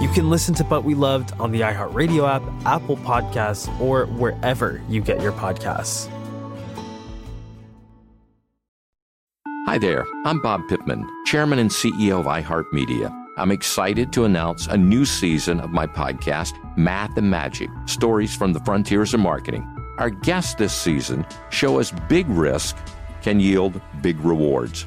You can listen to But We Loved on the iHeartRadio app, Apple Podcasts, or wherever you get your podcasts. Hi there, I'm Bob Pittman, Chairman and CEO of iHeartMedia. I'm excited to announce a new season of my podcast, Math and Magic Stories from the Frontiers of Marketing. Our guests this season show us big risk can yield big rewards,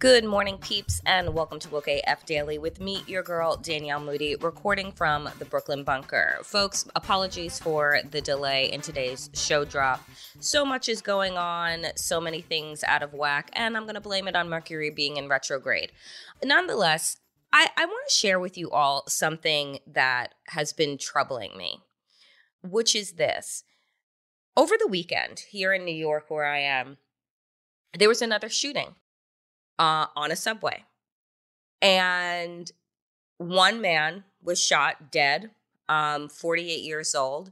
Good morning, peeps, and welcome to Woke AF Daily with me, your girl, Danielle Moody, recording from the Brooklyn Bunker. Folks, apologies for the delay in today's show drop. So much is going on, so many things out of whack, and I'm going to blame it on Mercury being in retrograde. Nonetheless, I, I want to share with you all something that has been troubling me, which is this. Over the weekend, here in New York, where I am, there was another shooting uh, on a subway. And one man was shot dead, um, 48 years old,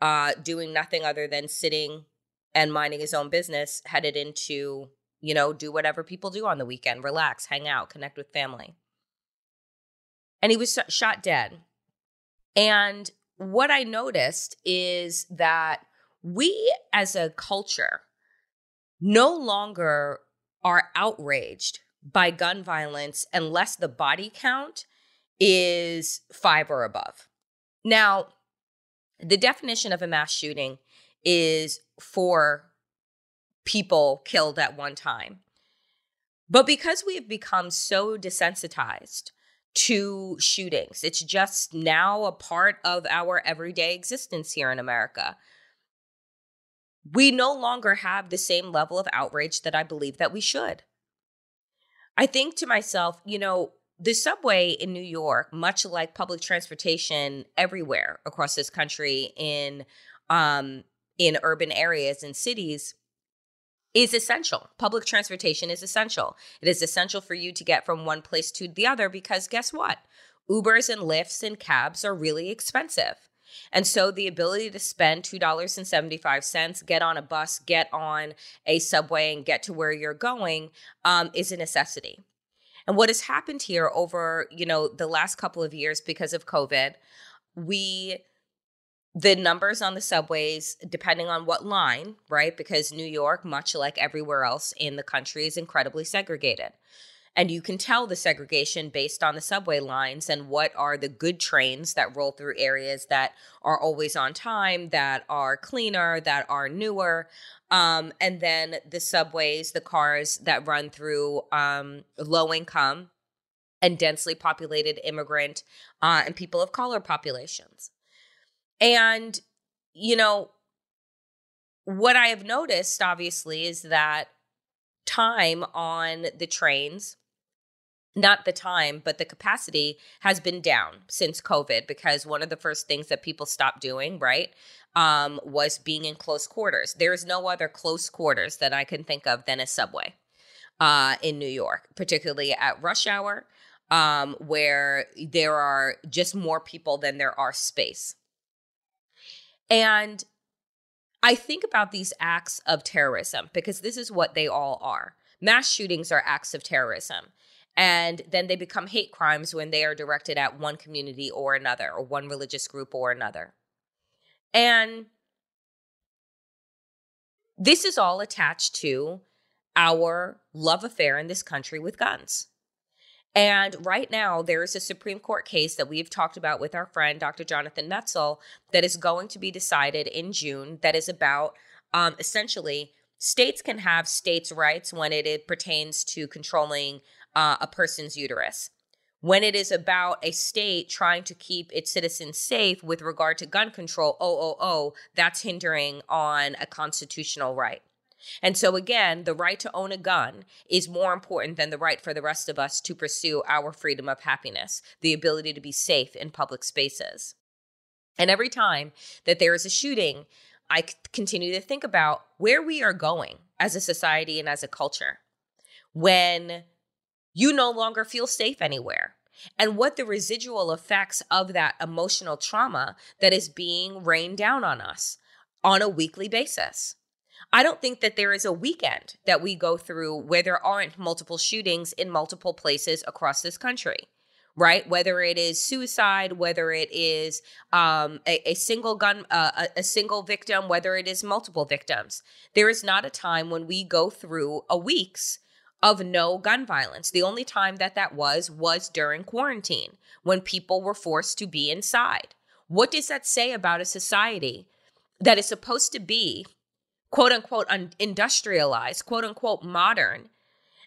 uh, doing nothing other than sitting and minding his own business, headed into, you know, do whatever people do on the weekend relax, hang out, connect with family. And he was shot dead. And what I noticed is that we as a culture no longer are outraged by gun violence unless the body count is five or above. Now, the definition of a mass shooting is four people killed at one time. But because we have become so desensitized to shootings, it's just now a part of our everyday existence here in America we no longer have the same level of outrage that I believe that we should. I think to myself, you know, the subway in New York, much like public transportation everywhere across this country in um in urban areas and cities is essential. Public transportation is essential. It is essential for you to get from one place to the other because guess what? Ubers and Lyfts and cabs are really expensive. And so the ability to spend $2.75, get on a bus, get on a subway, and get to where you're going um, is a necessity. And what has happened here over, you know, the last couple of years because of COVID, we the numbers on the subways, depending on what line, right? Because New York, much like everywhere else in the country, is incredibly segregated. And you can tell the segregation based on the subway lines and what are the good trains that roll through areas that are always on time, that are cleaner, that are newer. Um, and then the subways, the cars that run through um, low income and densely populated immigrant uh, and people of color populations. And, you know, what I have noticed, obviously, is that time on the trains not the time, but the capacity has been down since COVID because one of the first things that people stopped doing, right, um, was being in close quarters. There is no other close quarters that I can think of than a subway uh, in New York, particularly at rush hour, um, where there are just more people than there are space. And I think about these acts of terrorism because this is what they all are. Mass shootings are acts of terrorism. And then they become hate crimes when they are directed at one community or another, or one religious group or another. And this is all attached to our love affair in this country with guns. And right now, there is a Supreme Court case that we've talked about with our friend, Dr. Jonathan Metzl, that is going to be decided in June that is about um, essentially states can have states' rights when it, it pertains to controlling uh, a person's uterus. When it is about a state trying to keep its citizens safe with regard to gun control, oh, oh, oh, that's hindering on a constitutional right. And so, again, the right to own a gun is more important than the right for the rest of us to pursue our freedom of happiness, the ability to be safe in public spaces. And every time that there is a shooting, I continue to think about where we are going as a society and as a culture when you no longer feel safe anywhere and what the residual effects of that emotional trauma that is being rained down on us on a weekly basis. I don't think that there is a weekend that we go through where there aren't multiple shootings in multiple places across this country right? Whether it is suicide, whether it is um, a, a, single gun, uh, a, a, single victim, whether it is multiple victims. There is not a time when we go through a weeks of no gun violence. The only time that that was was during quarantine when people were forced to be inside. What does that say about a society that is supposed to be quote unquote un- industrialized, quote unquote modern,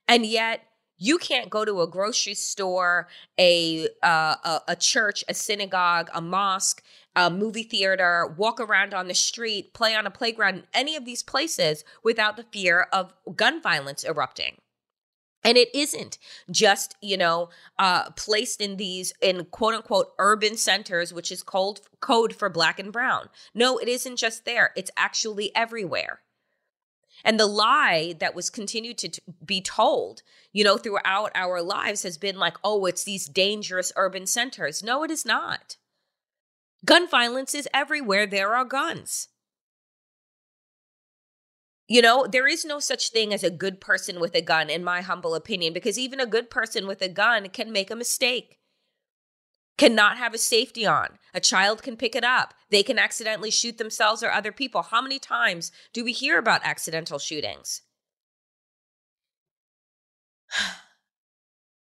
and yet you can't go to a grocery store, a, uh, a, a church, a synagogue, a mosque, a movie theater, walk around on the street, play on a playground, any of these places without the fear of gun violence erupting. And it isn't just, you know, uh, placed in these in quote unquote urban centers, which is called code for black and brown. No, it isn't just there. It's actually everywhere. And the lie that was continued to t- be told, you know, throughout our lives has been like, oh, it's these dangerous urban centers. No, it is not. Gun violence is everywhere there are guns. You know, there is no such thing as a good person with a gun, in my humble opinion, because even a good person with a gun can make a mistake, cannot have a safety on. A child can pick it up. They can accidentally shoot themselves or other people. How many times do we hear about accidental shootings?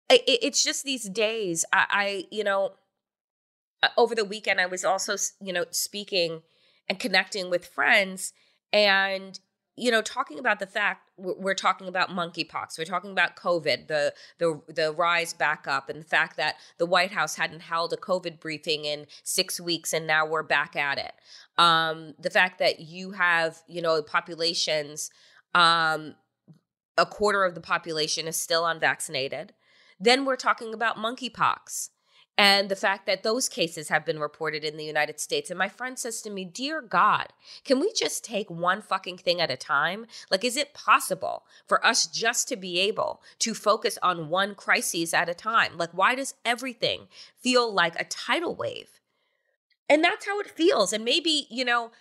it's just these days. I, I, you know, uh, over the weekend, I was also, you know, speaking and connecting with friends. And you know, talking about the fact we're talking about monkeypox, we're talking about COVID, the the the rise back up, and the fact that the White House hadn't held a COVID briefing in six weeks, and now we're back at it. Um, the fact that you have, you know, populations, um, a quarter of the population is still unvaccinated. Then we're talking about monkeypox and the fact that those cases have been reported in the United States. And my friend says to me, Dear God, can we just take one fucking thing at a time? Like, is it possible for us just to be able to focus on one crisis at a time? Like, why does everything feel like a tidal wave? And that's how it feels. And maybe, you know,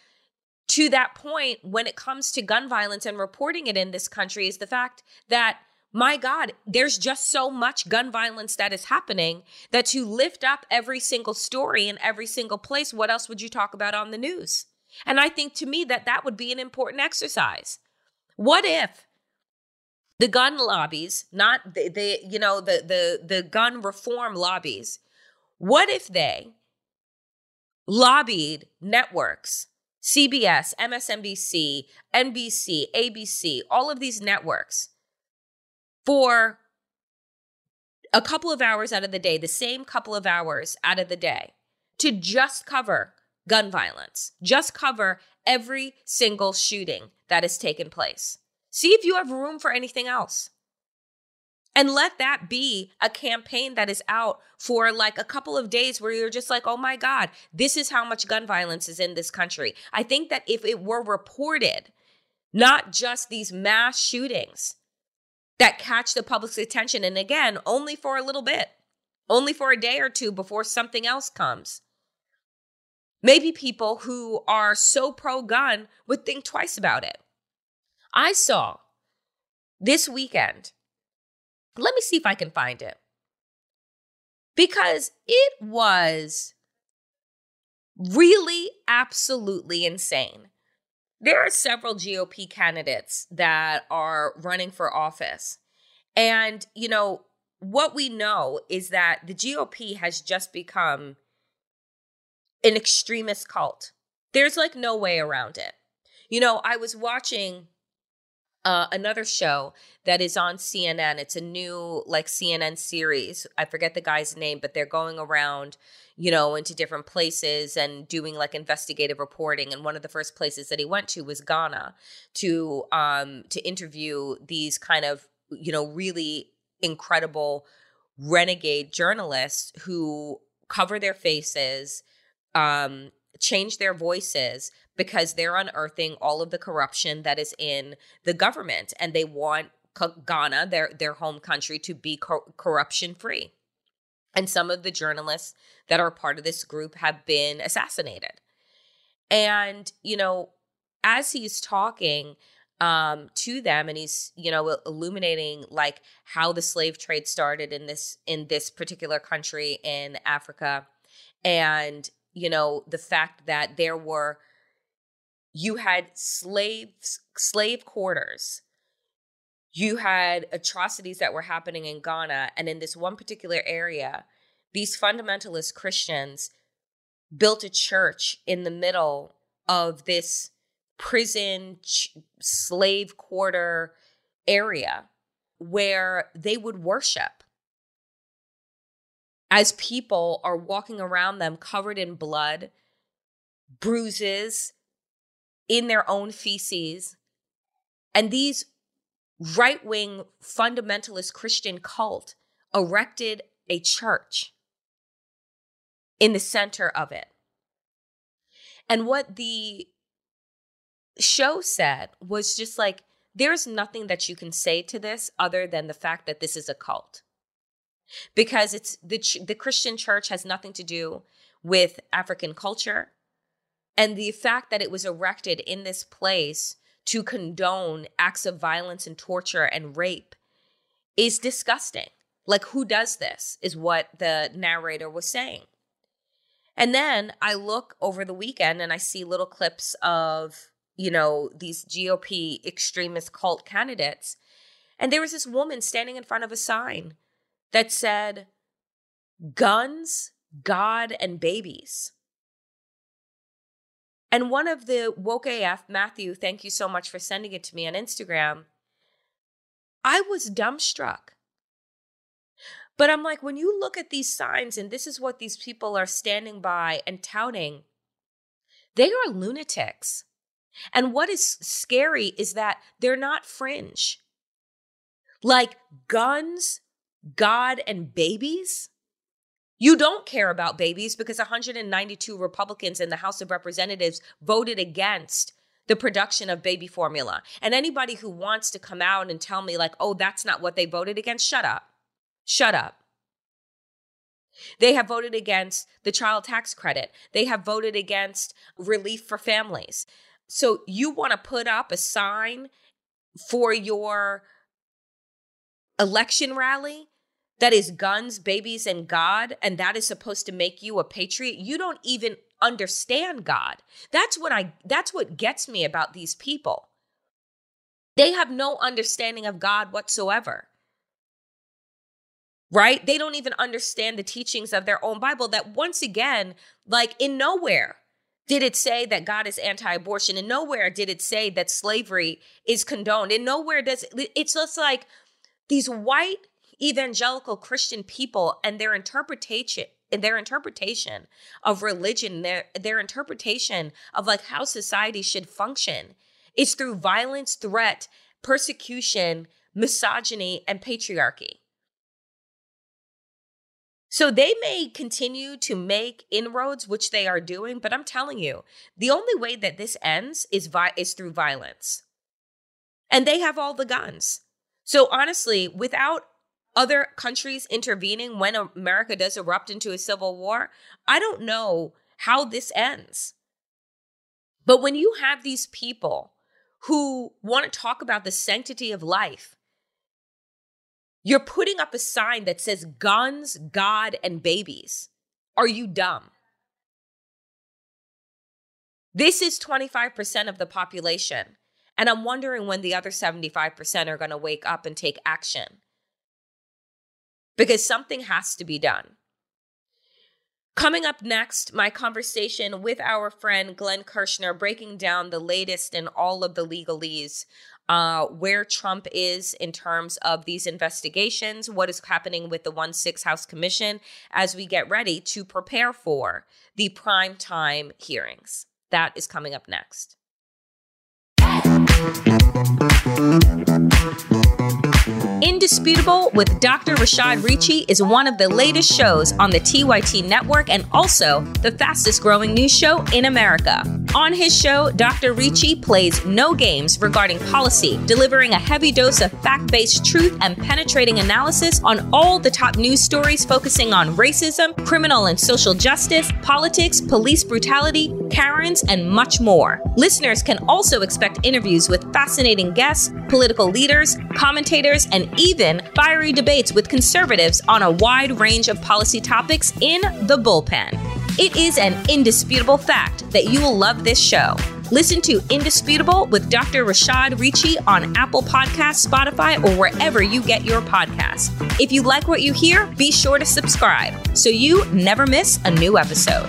to that point, when it comes to gun violence and reporting it in this country, is the fact that my God, there's just so much gun violence that is happening that to lift up every single story in every single place, what else would you talk about on the news? And I think to me that that would be an important exercise. What if the gun lobbies, not the, the you know the the the gun reform lobbies, what if they lobbied networks, CBS, MSNBC, NBC, ABC, all of these networks for a couple of hours out of the day, the same couple of hours out of the day, to just cover gun violence, just cover every single shooting that has taken place. See if you have room for anything else. And let that be a campaign that is out for like a couple of days where you're just like, oh my God, this is how much gun violence is in this country. I think that if it were reported, not just these mass shootings, that catch the public's attention. And again, only for a little bit, only for a day or two before something else comes. Maybe people who are so pro gun would think twice about it. I saw this weekend, let me see if I can find it, because it was really absolutely insane. There are several GOP candidates that are running for office. And, you know, what we know is that the GOP has just become an extremist cult. There's like no way around it. You know, I was watching uh, another show that is on CNN. It's a new like CNN series. I forget the guy's name, but they're going around, you know, into different places and doing like investigative reporting. And one of the first places that he went to was Ghana to um to interview these kind of, you know, really incredible renegade journalists who cover their faces, um, change their voices because they're unearthing all of the corruption that is in the government and they want Ghana, their their home country, to be co- corruption free. And some of the journalists that are part of this group have been assassinated. And you know, as he's talking um, to them, and he's you know illuminating like how the slave trade started in this in this particular country in Africa, and you know the fact that there were you had slaves slave quarters you had atrocities that were happening in Ghana and in this one particular area these fundamentalist Christians built a church in the middle of this prison ch- slave quarter area where they would worship as people are walking around them covered in blood bruises in their own feces. And these right wing fundamentalist Christian cult erected a church in the center of it. And what the show said was just like, there's nothing that you can say to this other than the fact that this is a cult. Because it's the, the Christian church has nothing to do with African culture. And the fact that it was erected in this place to condone acts of violence and torture and rape is disgusting. Like, who does this? Is what the narrator was saying. And then I look over the weekend and I see little clips of, you know, these GOP extremist cult candidates. And there was this woman standing in front of a sign that said, Guns, God, and Babies. And one of the woke AF, Matthew, thank you so much for sending it to me on Instagram. I was dumbstruck. But I'm like, when you look at these signs, and this is what these people are standing by and touting, they are lunatics. And what is scary is that they're not fringe. Like guns, God, and babies you don't care about babies because 192 Republicans in the House of Representatives voted against the production of baby formula. And anybody who wants to come out and tell me, like, oh, that's not what they voted against, shut up. Shut up. They have voted against the child tax credit. They have voted against relief for families. So you want to put up a sign for your election rally that is guns, babies, and God, and that is supposed to make you a patriot, you don't even understand God. That's what I that's what gets me about these people. They have no understanding of God whatsoever. Right? They don't even understand the teachings of their own Bible that once again, like in nowhere did it say that God is anti-abortion and nowhere did it say that slavery is condoned. And nowhere does it's just like these white evangelical Christian people and their interpretation their interpretation of religion, their their interpretation of like how society should function is through violence, threat, persecution, misogyny, and patriarchy. So they may continue to make inroads, which they are doing, but I'm telling you, the only way that this ends is vi- is through violence. And they have all the guns. So honestly, without other countries intervening when America does erupt into a civil war, I don't know how this ends. But when you have these people who want to talk about the sanctity of life, you're putting up a sign that says guns, God, and babies. Are you dumb? This is 25% of the population. And I'm wondering when the other 75% are going to wake up and take action. Because something has to be done. Coming up next, my conversation with our friend Glenn Kirschner, breaking down the latest in all of the legalese, uh, where Trump is in terms of these investigations, what is happening with the 1 6 House Commission as we get ready to prepare for the prime time hearings. That is coming up next. Indisputable with Dr. Rashad Richey is one of the latest shows on the TYT network and also the fastest growing news show in America. On his show, Dr. Richey plays no games regarding policy, delivering a heavy dose of fact based truth and penetrating analysis on all the top news stories focusing on racism, criminal and social justice, politics, police brutality, Karens, and much more. Listeners can also expect interviews with fascinating guests, political leaders, commentators, and even fiery debates with conservatives on a wide range of policy topics in the bullpen. It is an indisputable fact that you will love this show. Listen to Indisputable with Dr. Rashad Richey on Apple Podcasts, Spotify, or wherever you get your podcasts. If you like what you hear, be sure to subscribe so you never miss a new episode.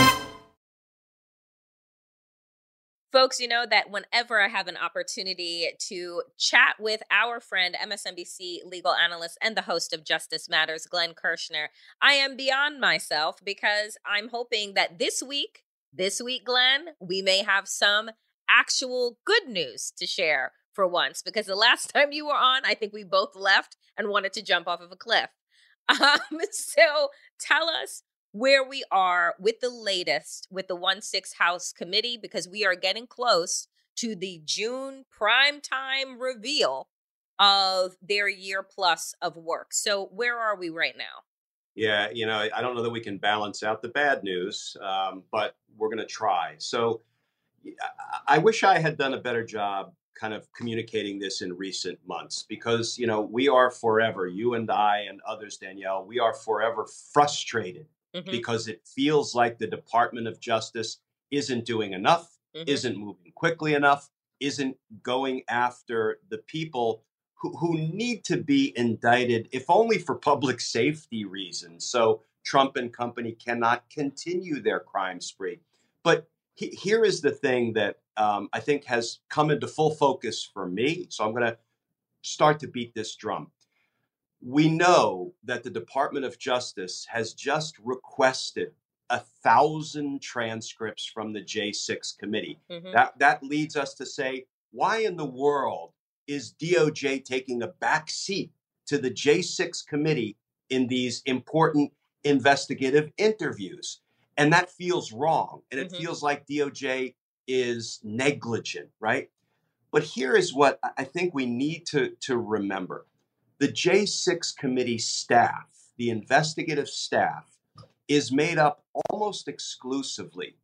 Folks, you know that whenever I have an opportunity to chat with our friend, MSNBC legal analyst and the host of Justice Matters, Glenn Kirschner, I am beyond myself because I'm hoping that this week, this week, Glenn, we may have some actual good news to share for once. Because the last time you were on, I think we both left and wanted to jump off of a cliff. Um, so tell us where we are with the latest with the 1 6 House Committee because we are getting close to the June prime time reveal of their year plus of work. So, where are we right now? Yeah, you know, I don't know that we can balance out the bad news, um, but we're going to try. So, I wish I had done a better job kind of communicating this in recent months because, you know, we are forever, you and I and others, Danielle, we are forever frustrated mm-hmm. because it feels like the Department of Justice isn't doing enough, mm-hmm. isn't moving quickly enough, isn't going after the people who, who need to be indicted, if only for public safety reasons. So Trump and company cannot continue their crime spree. But he, here is the thing that um, I think has come into full focus for me. So I'm going to start to beat this drum we know that the Department of Justice has just requested a thousand transcripts from the J6 committee. Mm-hmm. That that leads us to say, why in the world is DOJ taking a back seat to the J6 committee in these important investigative interviews? And that feels wrong. And it mm-hmm. feels like DOJ is negligent, right? But here is what I think we need to, to remember the J6 committee staff, the investigative staff, is made up almost exclusively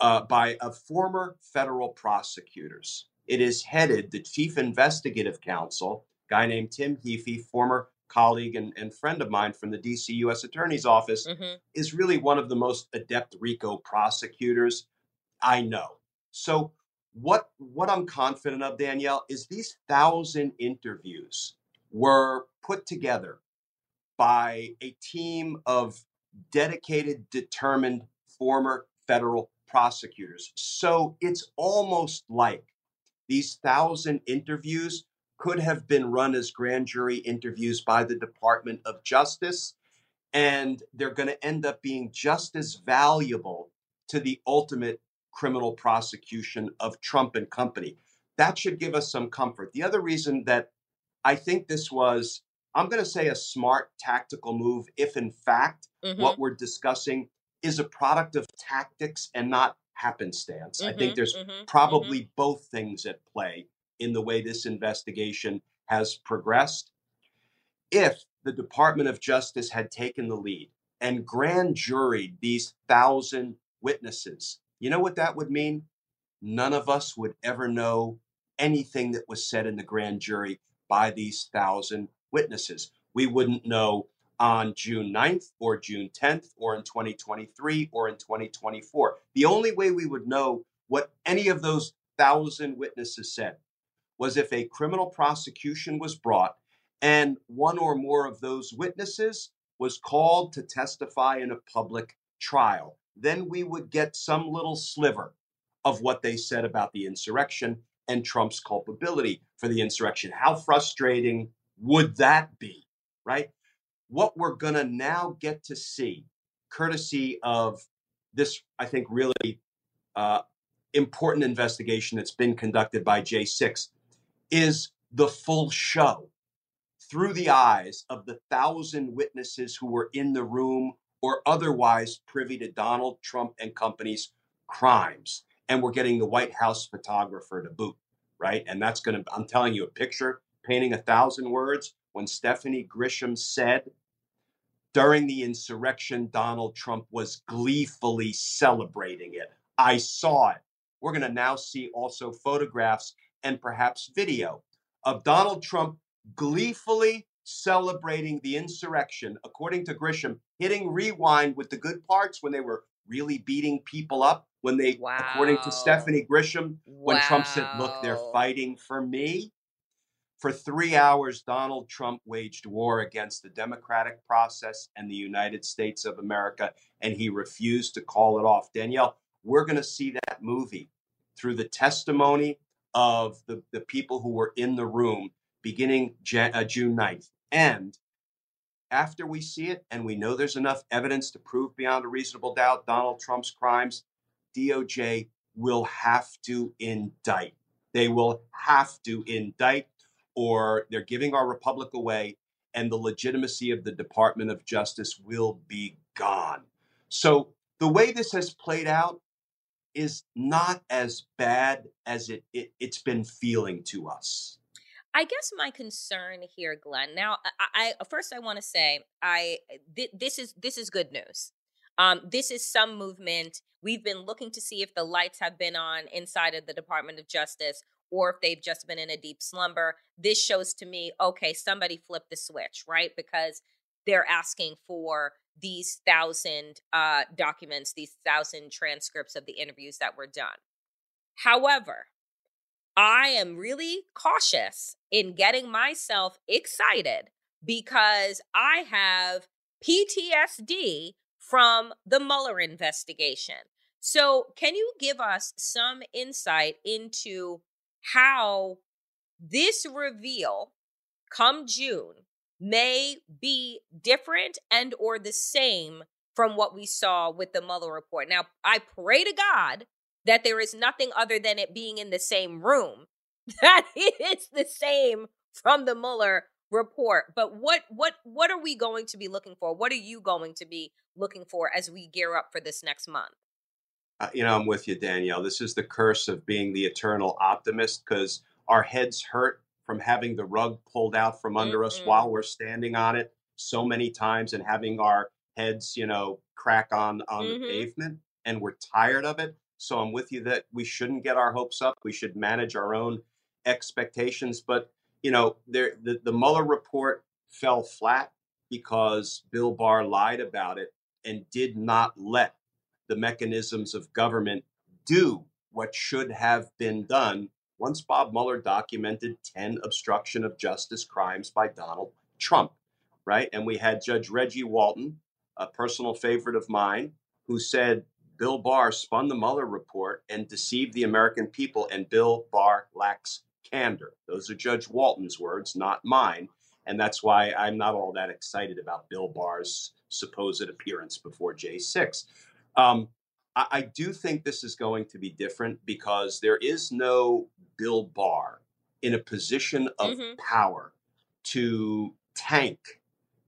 uh, by uh, former federal prosecutors. It is headed, the chief investigative counsel, guy named Tim Heaphy, former colleague and, and friend of mine from the DC U.S. Attorney's Office, mm-hmm. is really one of the most adept RICO prosecutors I know. So, what what I'm confident of, Danielle, is these thousand interviews were put together by a team of dedicated, determined former federal prosecutors. So it's almost like these thousand interviews could have been run as grand jury interviews by the Department of Justice. and they're going to end up being just as valuable to the ultimate criminal prosecution of Trump and company. That should give us some comfort. The other reason that I think this was, I'm going to say, a smart tactical move, if in fact Mm-hmm. what we're discussing is a product of tactics and not happenstance. I think Mhm, there's mhm, probably both things at play in the way this investigation has progressed. If the Department of Justice had taken the lead and grand juried these thousand witnesses, you know what that would mean? None of us would ever know anything that was said in the grand jury by these thousand witnesses. We wouldn't know on June 9th or June 10th or in 2023 or in 2024. The only way we would know what any of those thousand witnesses said was if a criminal prosecution was brought and one or more of those witnesses was called to testify in a public trial. Then we would get some little sliver of what they said about the insurrection and Trump's culpability for the insurrection. How frustrating would that be, right? What we're going to now get to see, courtesy of this, I think, really uh, important investigation that's been conducted by J6, is the full show through the eyes of the thousand witnesses who were in the room or otherwise privy to Donald Trump and company's crimes. And we're getting the White House photographer to boot, right? And that's going to, I'm telling you, a picture painting a thousand words. When Stephanie Grisham said during the insurrection, Donald Trump was gleefully celebrating it. I saw it. We're going to now see also photographs and perhaps video of Donald Trump gleefully celebrating the insurrection, according to Grisham, hitting rewind with the good parts when they were really beating people up. When they, according to Stephanie Grisham, when Trump said, Look, they're fighting for me. For three hours, Donald Trump waged war against the democratic process and the United States of America, and he refused to call it off. Danielle, we're going to see that movie through the testimony of the, the people who were in the room beginning Jan- uh, June 9th. And after we see it, and we know there's enough evidence to prove beyond a reasonable doubt Donald Trump's crimes, DOJ will have to indict. They will have to indict, or they're giving our republic away, and the legitimacy of the Department of Justice will be gone. So, the way this has played out is not as bad as it, it, it's been feeling to us. I guess my concern here, Glenn. Now, I, I first I want to say I th- this is this is good news. Um, this is some movement. We've been looking to see if the lights have been on inside of the Department of Justice or if they've just been in a deep slumber. This shows to me, okay, somebody flipped the switch, right? Because they're asking for these thousand uh, documents, these thousand transcripts of the interviews that were done. However, I am really cautious in getting myself excited because I have PTSD from the Mueller investigation. So, can you give us some insight into how this reveal come June may be different and or the same from what we saw with the Mueller report? Now, I pray to God that there is nothing other than it being in the same room that it's the same from the Mueller report. But what what what are we going to be looking for? What are you going to be looking for as we gear up for this next month? Uh, you know, I'm with you, Danielle. This is the curse of being the eternal optimist because our heads hurt from having the rug pulled out from under us Mm-mm. while we're standing on it so many times and having our heads, you know, crack on on Mhm. the pavement, and we're tired of it. So I'm with you that we shouldn't get our hopes up. We should manage our own expectations. But you know, there the, the Mueller report fell flat because Bill Barr lied about it and did not let the mechanisms of government do what should have been done once Bob Mueller documented 10 obstruction of justice crimes by Donald Trump, right? And we had Judge Reggie Walton, a personal favorite of mine, who said Bill Barr spun the Mueller report and deceived the American people, and Bill Barr lacks candor. Those are Judge Walton's words, not mine. And that's why I'm not all that excited about Bill Barr's supposed appearance before J6. Um, I, I do think this is going to be different because there is no Bill Barr in a position of hmm power to tank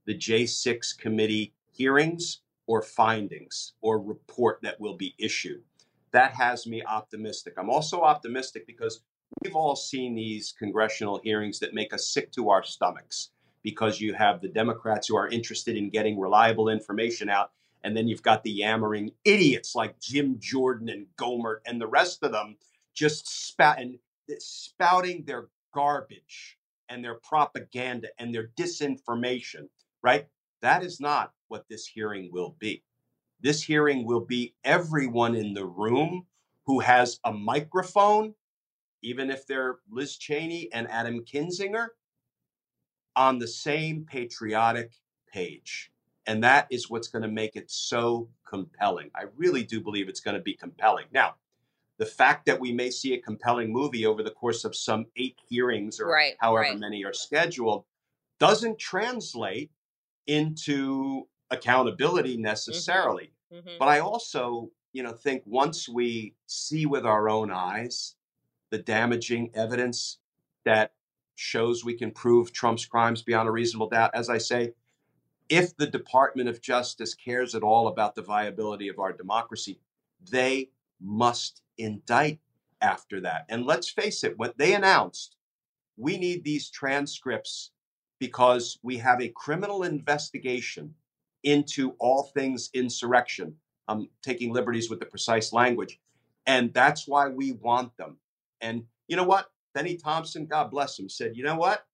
the J6 committee hearings or findings or report that will be issued. That has me optimistic. I'm also optimistic because we've all seen these congressional hearings that make us sick to our stomachs because you have the Democrats who are interested in getting reliable information out. And then you've got the yammering idiots like Jim Jordan and Gohmert and the rest of them just spouting their garbage and their propaganda and their disinformation, right? That is not what this hearing will be. This hearing will be everyone in the room who has a microphone, even if they're Liz Cheney and Adam Kinzinger, on the same patriotic page. And that is what's going to make it so compelling. I really do believe it's going to be compelling. Now, the fact that we may see a compelling movie over the course of some eight hearings or Right, however right. many are scheduled doesn't translate into accountability hmm necessarily. hmm But I also, you know, think once we see with our own eyes the damaging evidence that shows we can prove Trump's crimes beyond a reasonable doubt, as I say, if the Department of Justice cares at all about the viability of our democracy, they must indict after that. And let's face it, what they announced, we need these transcripts because we have a criminal investigation into all things insurrection. I'm taking liberties with the precise language. And that's why we want them. And you know what? Bennie Thompson, God bless him, said, you know what?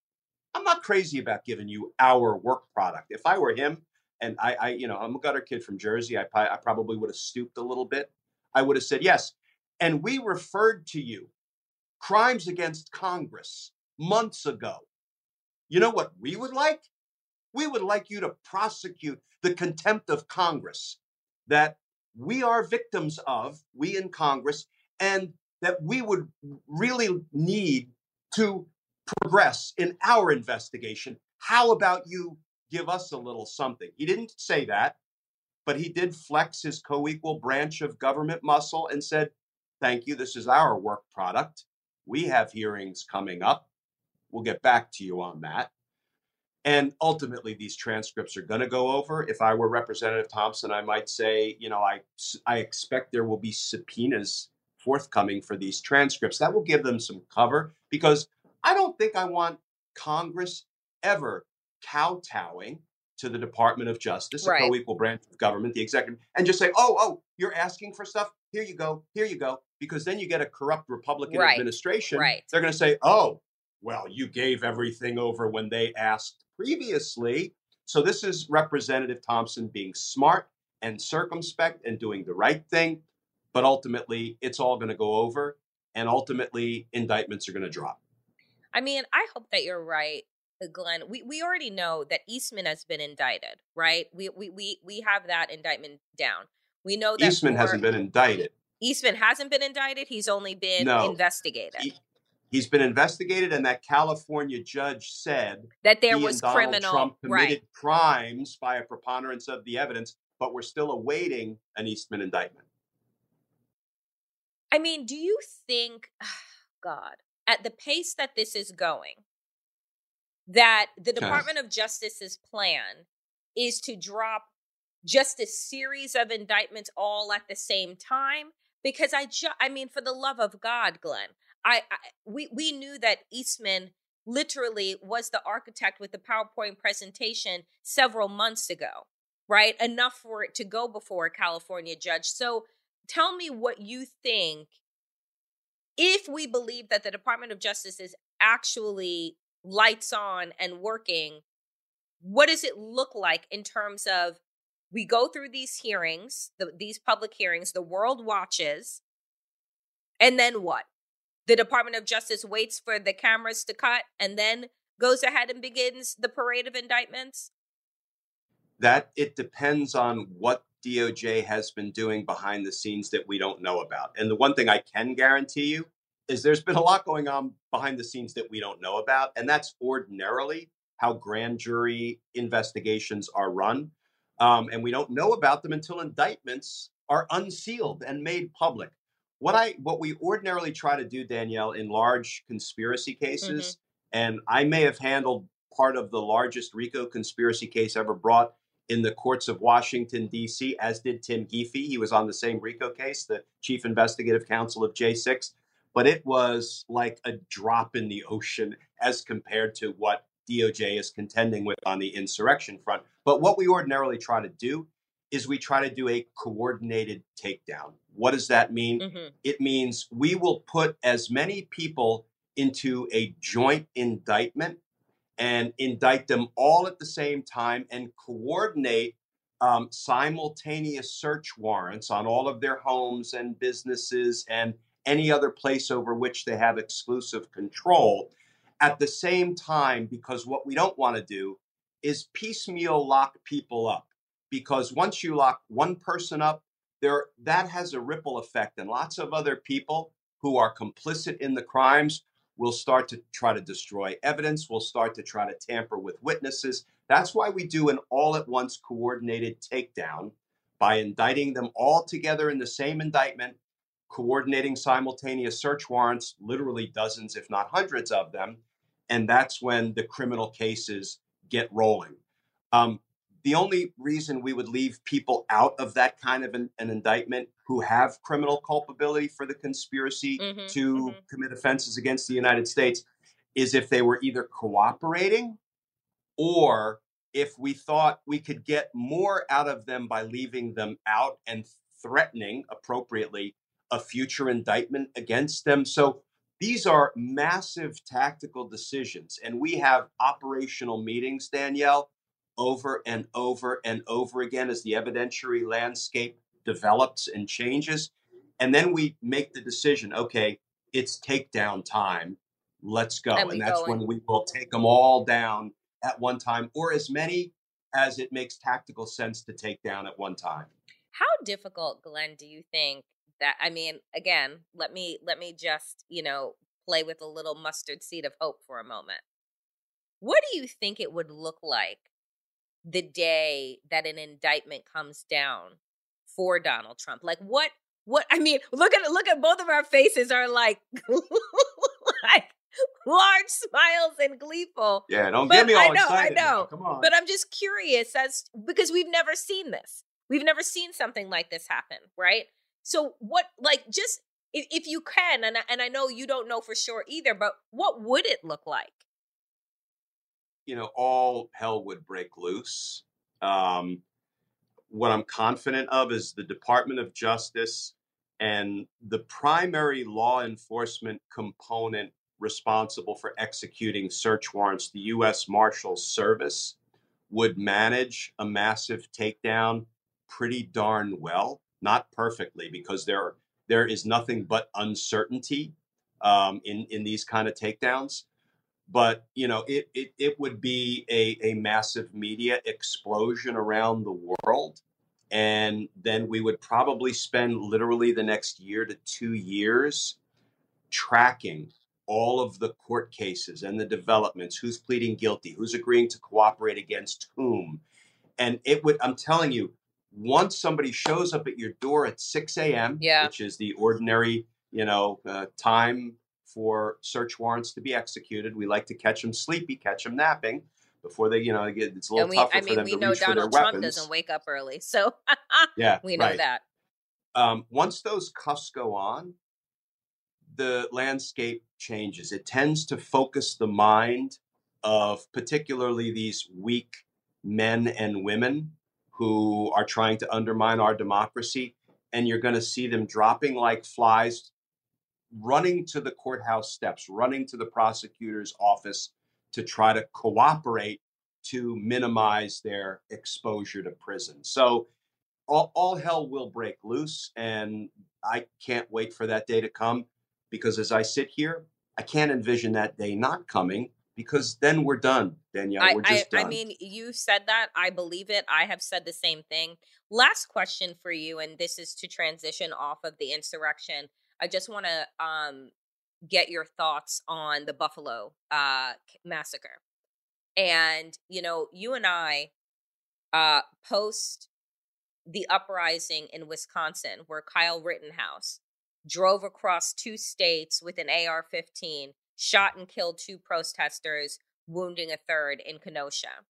I'm not crazy about giving you our work product. If I were him, and I, I you know, I'm a gutter kid from Jersey, I, I probably would have stooped a little bit. I would have said, yes. And we referred to you crimes against Congress months ago. You know what we would like? We would like you to prosecute the contempt of Congress that we are victims of, we in Congress, and that we would really need to progress in our investigation. How about you give us a little something? He didn't say that, but he did flex his co equal branch of government muscle and said, Thank you. This is our work product. We have hearings coming up. We'll get back to you on that. And ultimately, these transcripts are going to go over. If I were Representative Thompson, I might say, you know, I, I expect there will be subpoenas forthcoming for these transcripts. That will give them some cover because I don't think I want Congress ever kowtowing to the Department of Justice, a co-equal branch of government, the executive, and just say, "Oh, oh, you're asking for stuff. Here you go. Here you go." Because then you get a corrupt Republican Right. administration. Right. They're going to say, "Oh, well, you gave everything over when they asked previously." So this is Representative Thompson being smart and circumspect and doing the right thing, but ultimately it's all going to go over and ultimately indictments are going to drop. I mean, I hope that you're right, Glenn. We we already know that Eastman has been indicted, right? We we we we have that indictment down. We know that Eastman hasn't been indicted. Eastman hasn't been indicted. He's only been No. investigated. He, he's been investigated, and that California judge said that there he was criminal Trump committed right. crimes by a preponderance of the evidence, but we're still awaiting an Eastman indictment. I mean, do you think, God, at the pace that this is going, that the. Department of Justice's plan is to drop just a series of indictments all at the same time? Because I, ju- I mean, for the love of God, Glenn, I, we we knew that Eastman literally was the architect with the PowerPoint presentation several months ago, right? Enough for it to go before a California judge. So tell me what you think if we believe that the Department of Justice is actually lights on and working, what does it look like in terms of we go through these hearings, the, these public hearings, the world watches, and then what? The Department of Justice waits for the cameras to cut and then goes ahead and begins the parade of indictments? That it depends on what DOJ has been doing behind the scenes that we don't know about. And the one thing I can guarantee you is there's been a lot going on behind the scenes that we don't know about. And that's ordinarily how grand jury investigations are run. Um, and we don't know about them until indictments are unsealed and made public. What I what we ordinarily try to do, Danielle, in large conspiracy cases, mm-hmm. and I may have handled part of the largest RICO conspiracy case ever brought in the courts of Washington, D.C., as did Tim Heaphy. He was on the same RICO case, the chief investigative counsel of J6. But it was like a drop in the ocean as compared to what DOJ is contending with on the insurrection front. But what we ordinarily try to do is we try to do a coordinated takedown. What does that mean? Mm-hmm. It means we will put as many people into a joint indictment and indict them all at the same time and coordinate um, simultaneous search warrants on all of their homes and businesses and any other place over which they have exclusive control at the same time because what we don't want to do is piecemeal lock people up because once you lock one person up there that has a ripple effect and lots of other people who are complicit in the crimes will start to try to destroy evidence will start to try to tamper with witnesses. That's why we do an all at once coordinated takedown by indicting them all together in the same indictment coordinating simultaneous search warrants literally dozens if not hundreds of them and that's when the criminal cases get rolling. Um, the only reason we would leave people out of that kind of an, an indictment who have criminal culpability for the conspiracy mm-hmm, to mm-hmm. commit offenses against the United States is if they were either cooperating or if we thought we could get more out of them by leaving them out and threatening appropriately a future indictment against them. So these are massive tactical decisions. And we have operational meetings, Danielle, over and over and over again as the evidentiary landscape develops and changes. And then we make the decision okay, it's takedown time. Let's go. And, and that's go when we will take them all down at one time or as many as it makes tactical sense to take down at one time. How difficult, Glenn, do you think that I mean, again, let me let me just, you know, play with a little mustard seed of hope for a moment. What do you think it would look like the day that an indictment comes down for Donald Trump. Like what what I mean, look at look at both of our faces are like like large smiles and gleeful. Yeah, don't but get me all I know, excited. I know. Come on. But I'm just curious as because we've never seen this. We've never seen something like this happen, right? So what like just if, if you can and I, and I know you don't know for sure either, but what would it look like? You know, all hell would break loose. Um, what I'm confident of is the Department of Justice and the primary law enforcement component responsible for executing search warrants, the U.S. Marshals Service, would manage a massive takedown pretty darn well. Not perfectly, because there there is nothing but uncertainty um, in in these kind of takedowns but you know it, it, it would be a, a massive media explosion around the world and then we would probably spend literally the next year to two years tracking all of the court cases and the developments who's pleading guilty who's agreeing to cooperate against whom and it would i'm telling you once somebody shows up at your door at 6 a.m yeah. which is the ordinary you know uh, time for search warrants to be executed. We like to catch them sleepy, catch them napping before they, you know, get, it's a little we, tougher I mean, for them we to know reach Donald for their Trump weapons. doesn't wake up early, so yeah, we know right. that. Um, once those cuffs go on, the landscape changes. It tends to focus the mind of particularly these weak men and women who are trying to undermine our democracy. And you're going to see them dropping like flies running to the courthouse steps, running to the prosecutor's office to try to cooperate to minimize their exposure to prison. So all, all, hell will break loose. And I can't wait for that day to come because as I sit here, I can't envision that day not coming because then we're done, Danielle. I, we're just I, done. I mean, you said that. I believe it. I have said the same thing. Last question for you, and this is to transition off of the insurrection. I just want to um, get your thoughts on the Buffalo uh, massacre. And, you know, you and I uh, post the uprising in Wisconsin, where Kyle Rittenhouse drove across two states with an AR 15, shot and killed two protesters, wounding a third in Kenosha.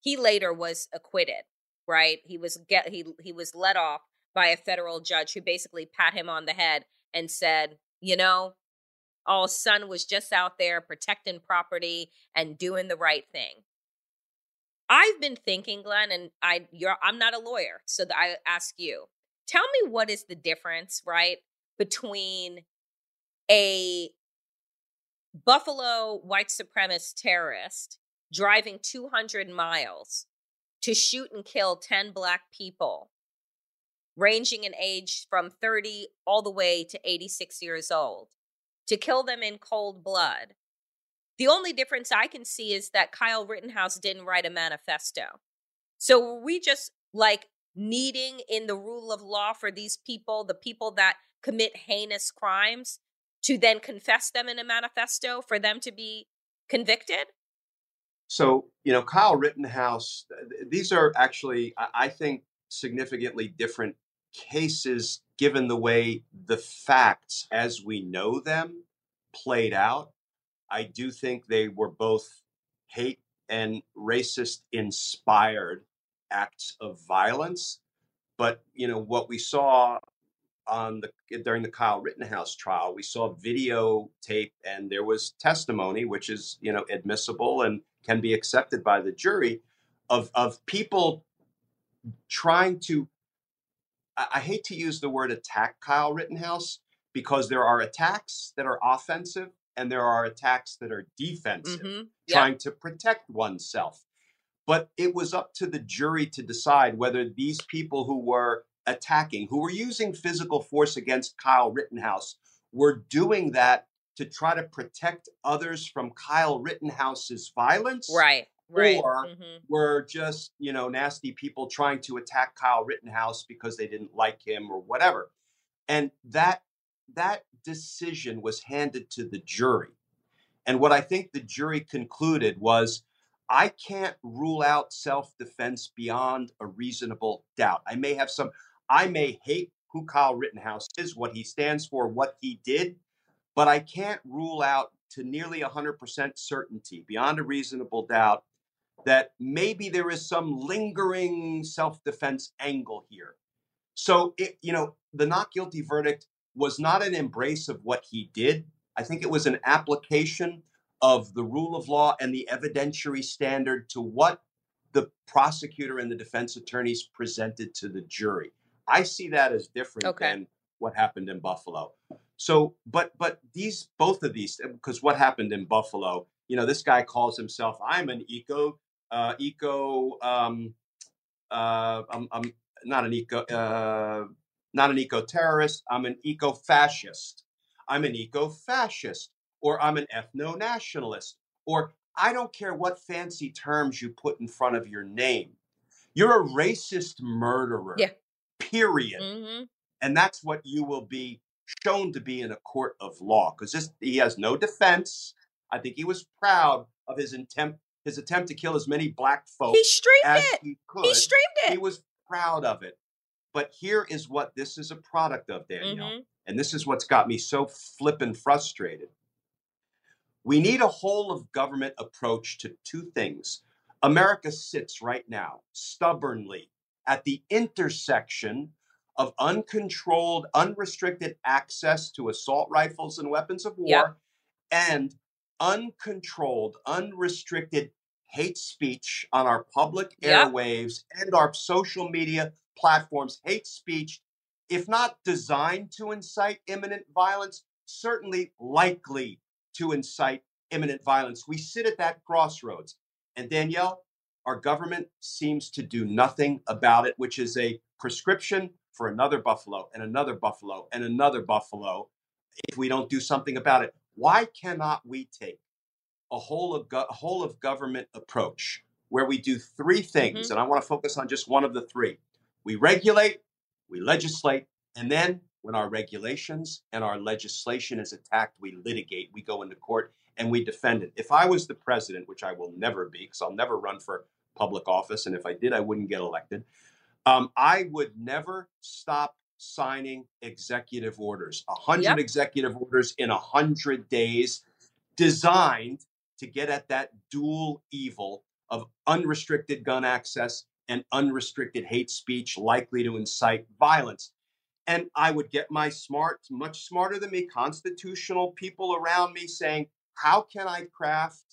He later was acquitted, right? He was get he he was let off by a federal judge who basically pat him on the head and said, "You know, all son was just out there protecting property and doing the right thing." I've been thinking, Glenn, and I you're I'm not a lawyer, so I ask you. Tell me what is the difference, right, between a Buffalo white supremacist terrorist driving 200 miles to shoot and kill 10 black people, ranging in age from 30 all the way to 86 years old, to kill them in cold blood. The only difference I can see is that Kyle Rittenhouse didn't write a manifesto. So were we just like needing in the rule of law for these people, the people that commit heinous crimes, to then confess them in a manifesto for them to be convicted? So, you know, Kyle Rittenhouse, these are actually, I think, significantly different cases given the way the facts as we know them played out. I do think they were both hate and racist inspired acts of violence. But, you know, what we saw on the during the Kyle Rittenhouse trial, we saw videotape and there was testimony, which is, you know, admissible and can be accepted by the jury of of people trying to I, hate to use the word attack Kyle Rittenhouse because there are attacks that are offensive and there are attacks that are defensive, Mm-hmm. trying to protect oneself. But it was up to the jury to decide whether these people who were attacking, who were using physical force against Kyle Rittenhouse, were doing that to try to protect others from Kyle Rittenhouse's violence. Right, right. Or mhm. were just, you know, nasty people trying to attack Kyle Rittenhouse because they didn't like him or whatever. And that that decision was handed to the jury. And what I think the jury concluded was I can't rule out self defense beyond a reasonable doubt. I may have some, I may hate who Kyle Rittenhouse is, what he stands for, what he did, but I can't rule out to nearly 100% certainty, beyond a reasonable doubt, that maybe there is some lingering self defense angle here. So, it, you know, the not guilty verdict was not an embrace of what he did. I think it was an application of the rule of law and the evidentiary standard to what the prosecutor and the defense attorneys presented to the jury. I see that as different Okay. than what happened in Buffalo. So, but but these both of these because what happened in Buffalo, you know, this guy calls himself I'm an eco uh, eco um, uh, I'm, I'm not an eco uh, not an eco terrorist. I'm an eco fascist. I'm an eco fascist, or I'm an ethno nationalist, or I don't care what fancy terms you put in front of your name. You're a racist murderer. Yeah. Period. Mhm. And that's what you will be shown to be in a court of law because he has no defense. I think he was proud of his attempt his attempt to kill as many black folks He streamed as it. he could. He streamed it. He it. was proud of it. But here is what this is a product of, Danielle. Mhm. And this is what's got me so flippin' frustrated. We need a whole of government approach to two things. America sits right now stubbornly at the intersection of uncontrolled, unrestricted access to assault rifles and weapons of war Yep. and uncontrolled, unrestricted hate speech on our public Yep. airwaves and our social media platforms. Hate speech, if not designed to incite imminent violence, certainly likely to incite imminent violence. We sit at that crossroads. And Danielle, our government seems to do nothing about it, which is a prescription for another buffalo and another buffalo and another buffalo if we don't do something about it. Why cannot we take a whole of, go- whole of government approach where we do three things? And I want to focus on just one of the three. We regulate, we legislate, and then when our regulations and our legislation is attacked, we litigate, we go into court, and we defend it. If I was the president, which I will never be, because I'll never run for public office, and if I did, I wouldn't get elected. Um, I would never stop signing executive orders, a hundred Yep. executive orders in a hundred days, designed to get at that dual evil of unrestricted gun access and unrestricted hate speech likely to incite violence. And I would get my smart, much smarter than me, constitutional people around me saying, how can I craft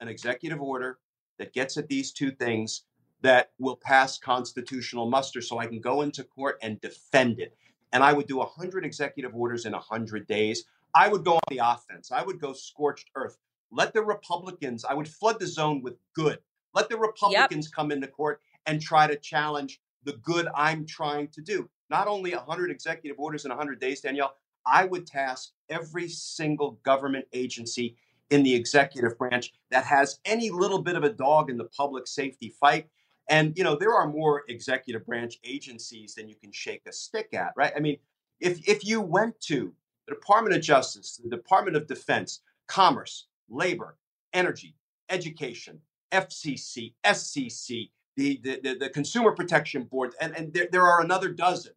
an executive order that gets at these two things that will pass constitutional muster so I can go into court and defend it? And I would do 100 executive orders in 100 days. I would go on the offense. I would go scorched earth. Let the Republicans, I would flood the zone with good. Let the Republicans come into court and try to challenge the good I'm trying to do. Not only 100 executive orders in 100 days, Danielle, I would task every single government agency in the executive branch that has any little bit of a dog in the public safety fight. And, you know, there are more executive branch agencies than you can shake a stick at, right? I mean, if, if you went to the Department of Justice, the Department of Defense, Commerce, Labor, Energy, Education, FCC, SEC, the, the, the, the Consumer Protection Board, and, and there, there are another dozen.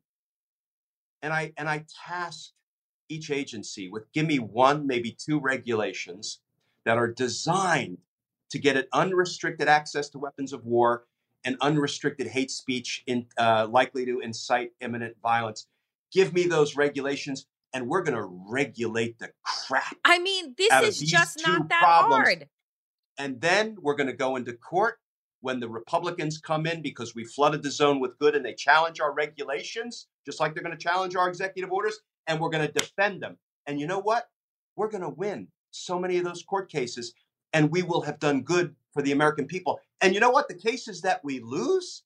And I and I tasked each agency with give me one, maybe two regulations that are designed to get it unrestricted access to weapons of war and unrestricted hate speech in, uh, likely to incite imminent violence. Give me those regulations, and we're going to regulate the crap I mean, this is just not that problems. hard. And then we're going to go into court when the Republicans come in because we flooded the zone with good and they challenge our regulations, just like they're going to challenge our executive orders, and we're going to defend them. And you know what? We're going to win so many of those court cases, and we will have done good for the American people. And you know what? The cases that we lose,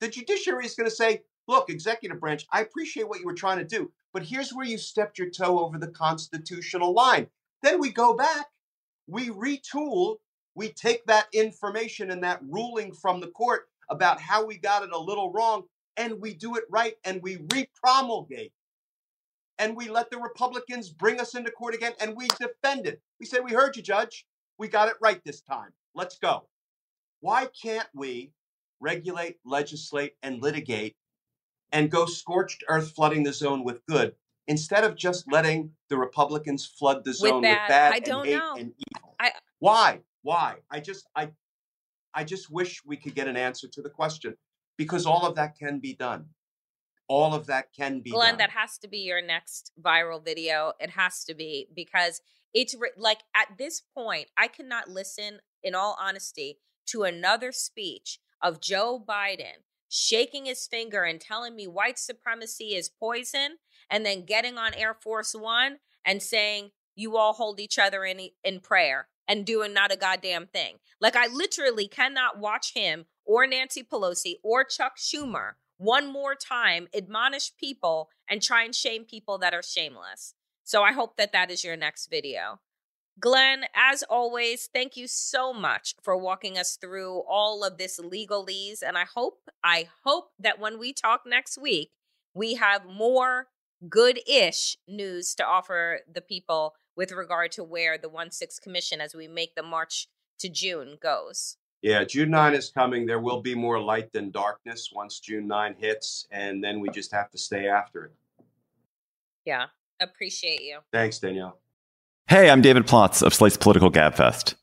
the judiciary is going to say, look, executive branch, I appreciate what you were trying to do, but here's where you stepped your toe over the constitutional line. Then we go back, we retool, we take that information and that ruling from the court about how we got it a little wrong, and we do it right and we repromulgate. And we let the Republicans bring us into court again and we defend it. We say, We heard you, Judge. We got it right this time. Let's go. Why can't we regulate, legislate, and litigate and go scorched earth flooding the zone with good instead of just letting the Republicans flood the zone with bad. bad, I and don't hate know. and evil? I- Why? Why? I just I I just wish we could get an answer to the question because all of that can be done. All of that can be Glenn, done. that has to be your next viral video. It has to be because it's re- like at this point, I cannot listen, in all honesty, to another speech of Joe Biden shaking his finger and telling me white supremacy is poison, and then getting on Air Force One and saying, You all hold each other in, in prayer and doing not a goddamn thing. Like, I literally cannot watch him or Nancy Pelosi or Chuck Schumer one more time admonish people and try and shame people that are shameless. So I hope that that is your next video. Glenn, as always, thank you so much for walking us through all of this legalese and I hope I hope that when we talk next week, we have more good-ish news to offer the people with regard to where the 1/6 commission as we make the march to June goes. Yeah, June 9 is coming. There will be more light than darkness once June 9 hits, and then we just have to stay after it. Yeah, appreciate you. Thanks, Danielle. Hey, I'm David Plotz of Slate's Political Gabfest.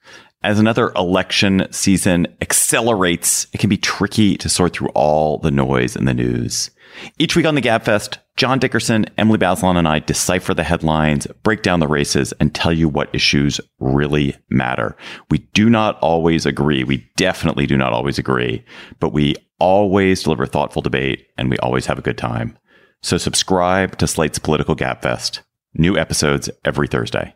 As another election season accelerates, it can be tricky to sort through all the noise in the news. Each week on the Gabfest, John Dickerson, Emily Bazelon, and I decipher the headlines, break down the races, and tell you what issues really matter. We do not always agree. We definitely do not always agree, but we always deliver thoughtful debate and we always have a good time. So subscribe to Slate's Political Gabfest. New episodes every Thursday.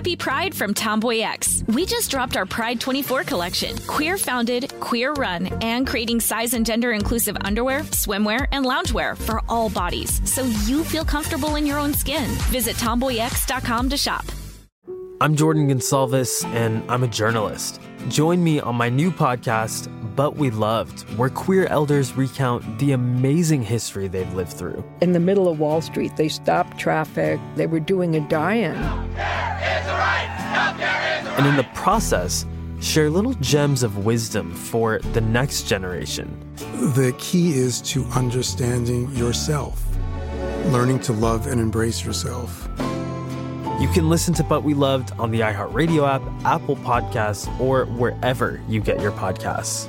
Happy Pride from Tomboy X. We just dropped our Pride 24 collection. Queer founded, queer run, and creating size and gender inclusive underwear, swimwear, and loungewear for all bodies so you feel comfortable in your own skin. Visit tomboyx.com to shop. I'm Jordan Gonsalves, and I'm a journalist. Join me on my new podcast, But We Loved, where queer elders recount the amazing history they've lived through. In the middle of Wall Street, they stopped traffic. They were doing a die-in. Right. Right. And in the process, share little gems of wisdom for the next generation. The key is to understanding yourself, learning to love and embrace yourself. You can listen to But We Loved on the iHeartRadio app, Apple Podcasts, or wherever you get your podcasts.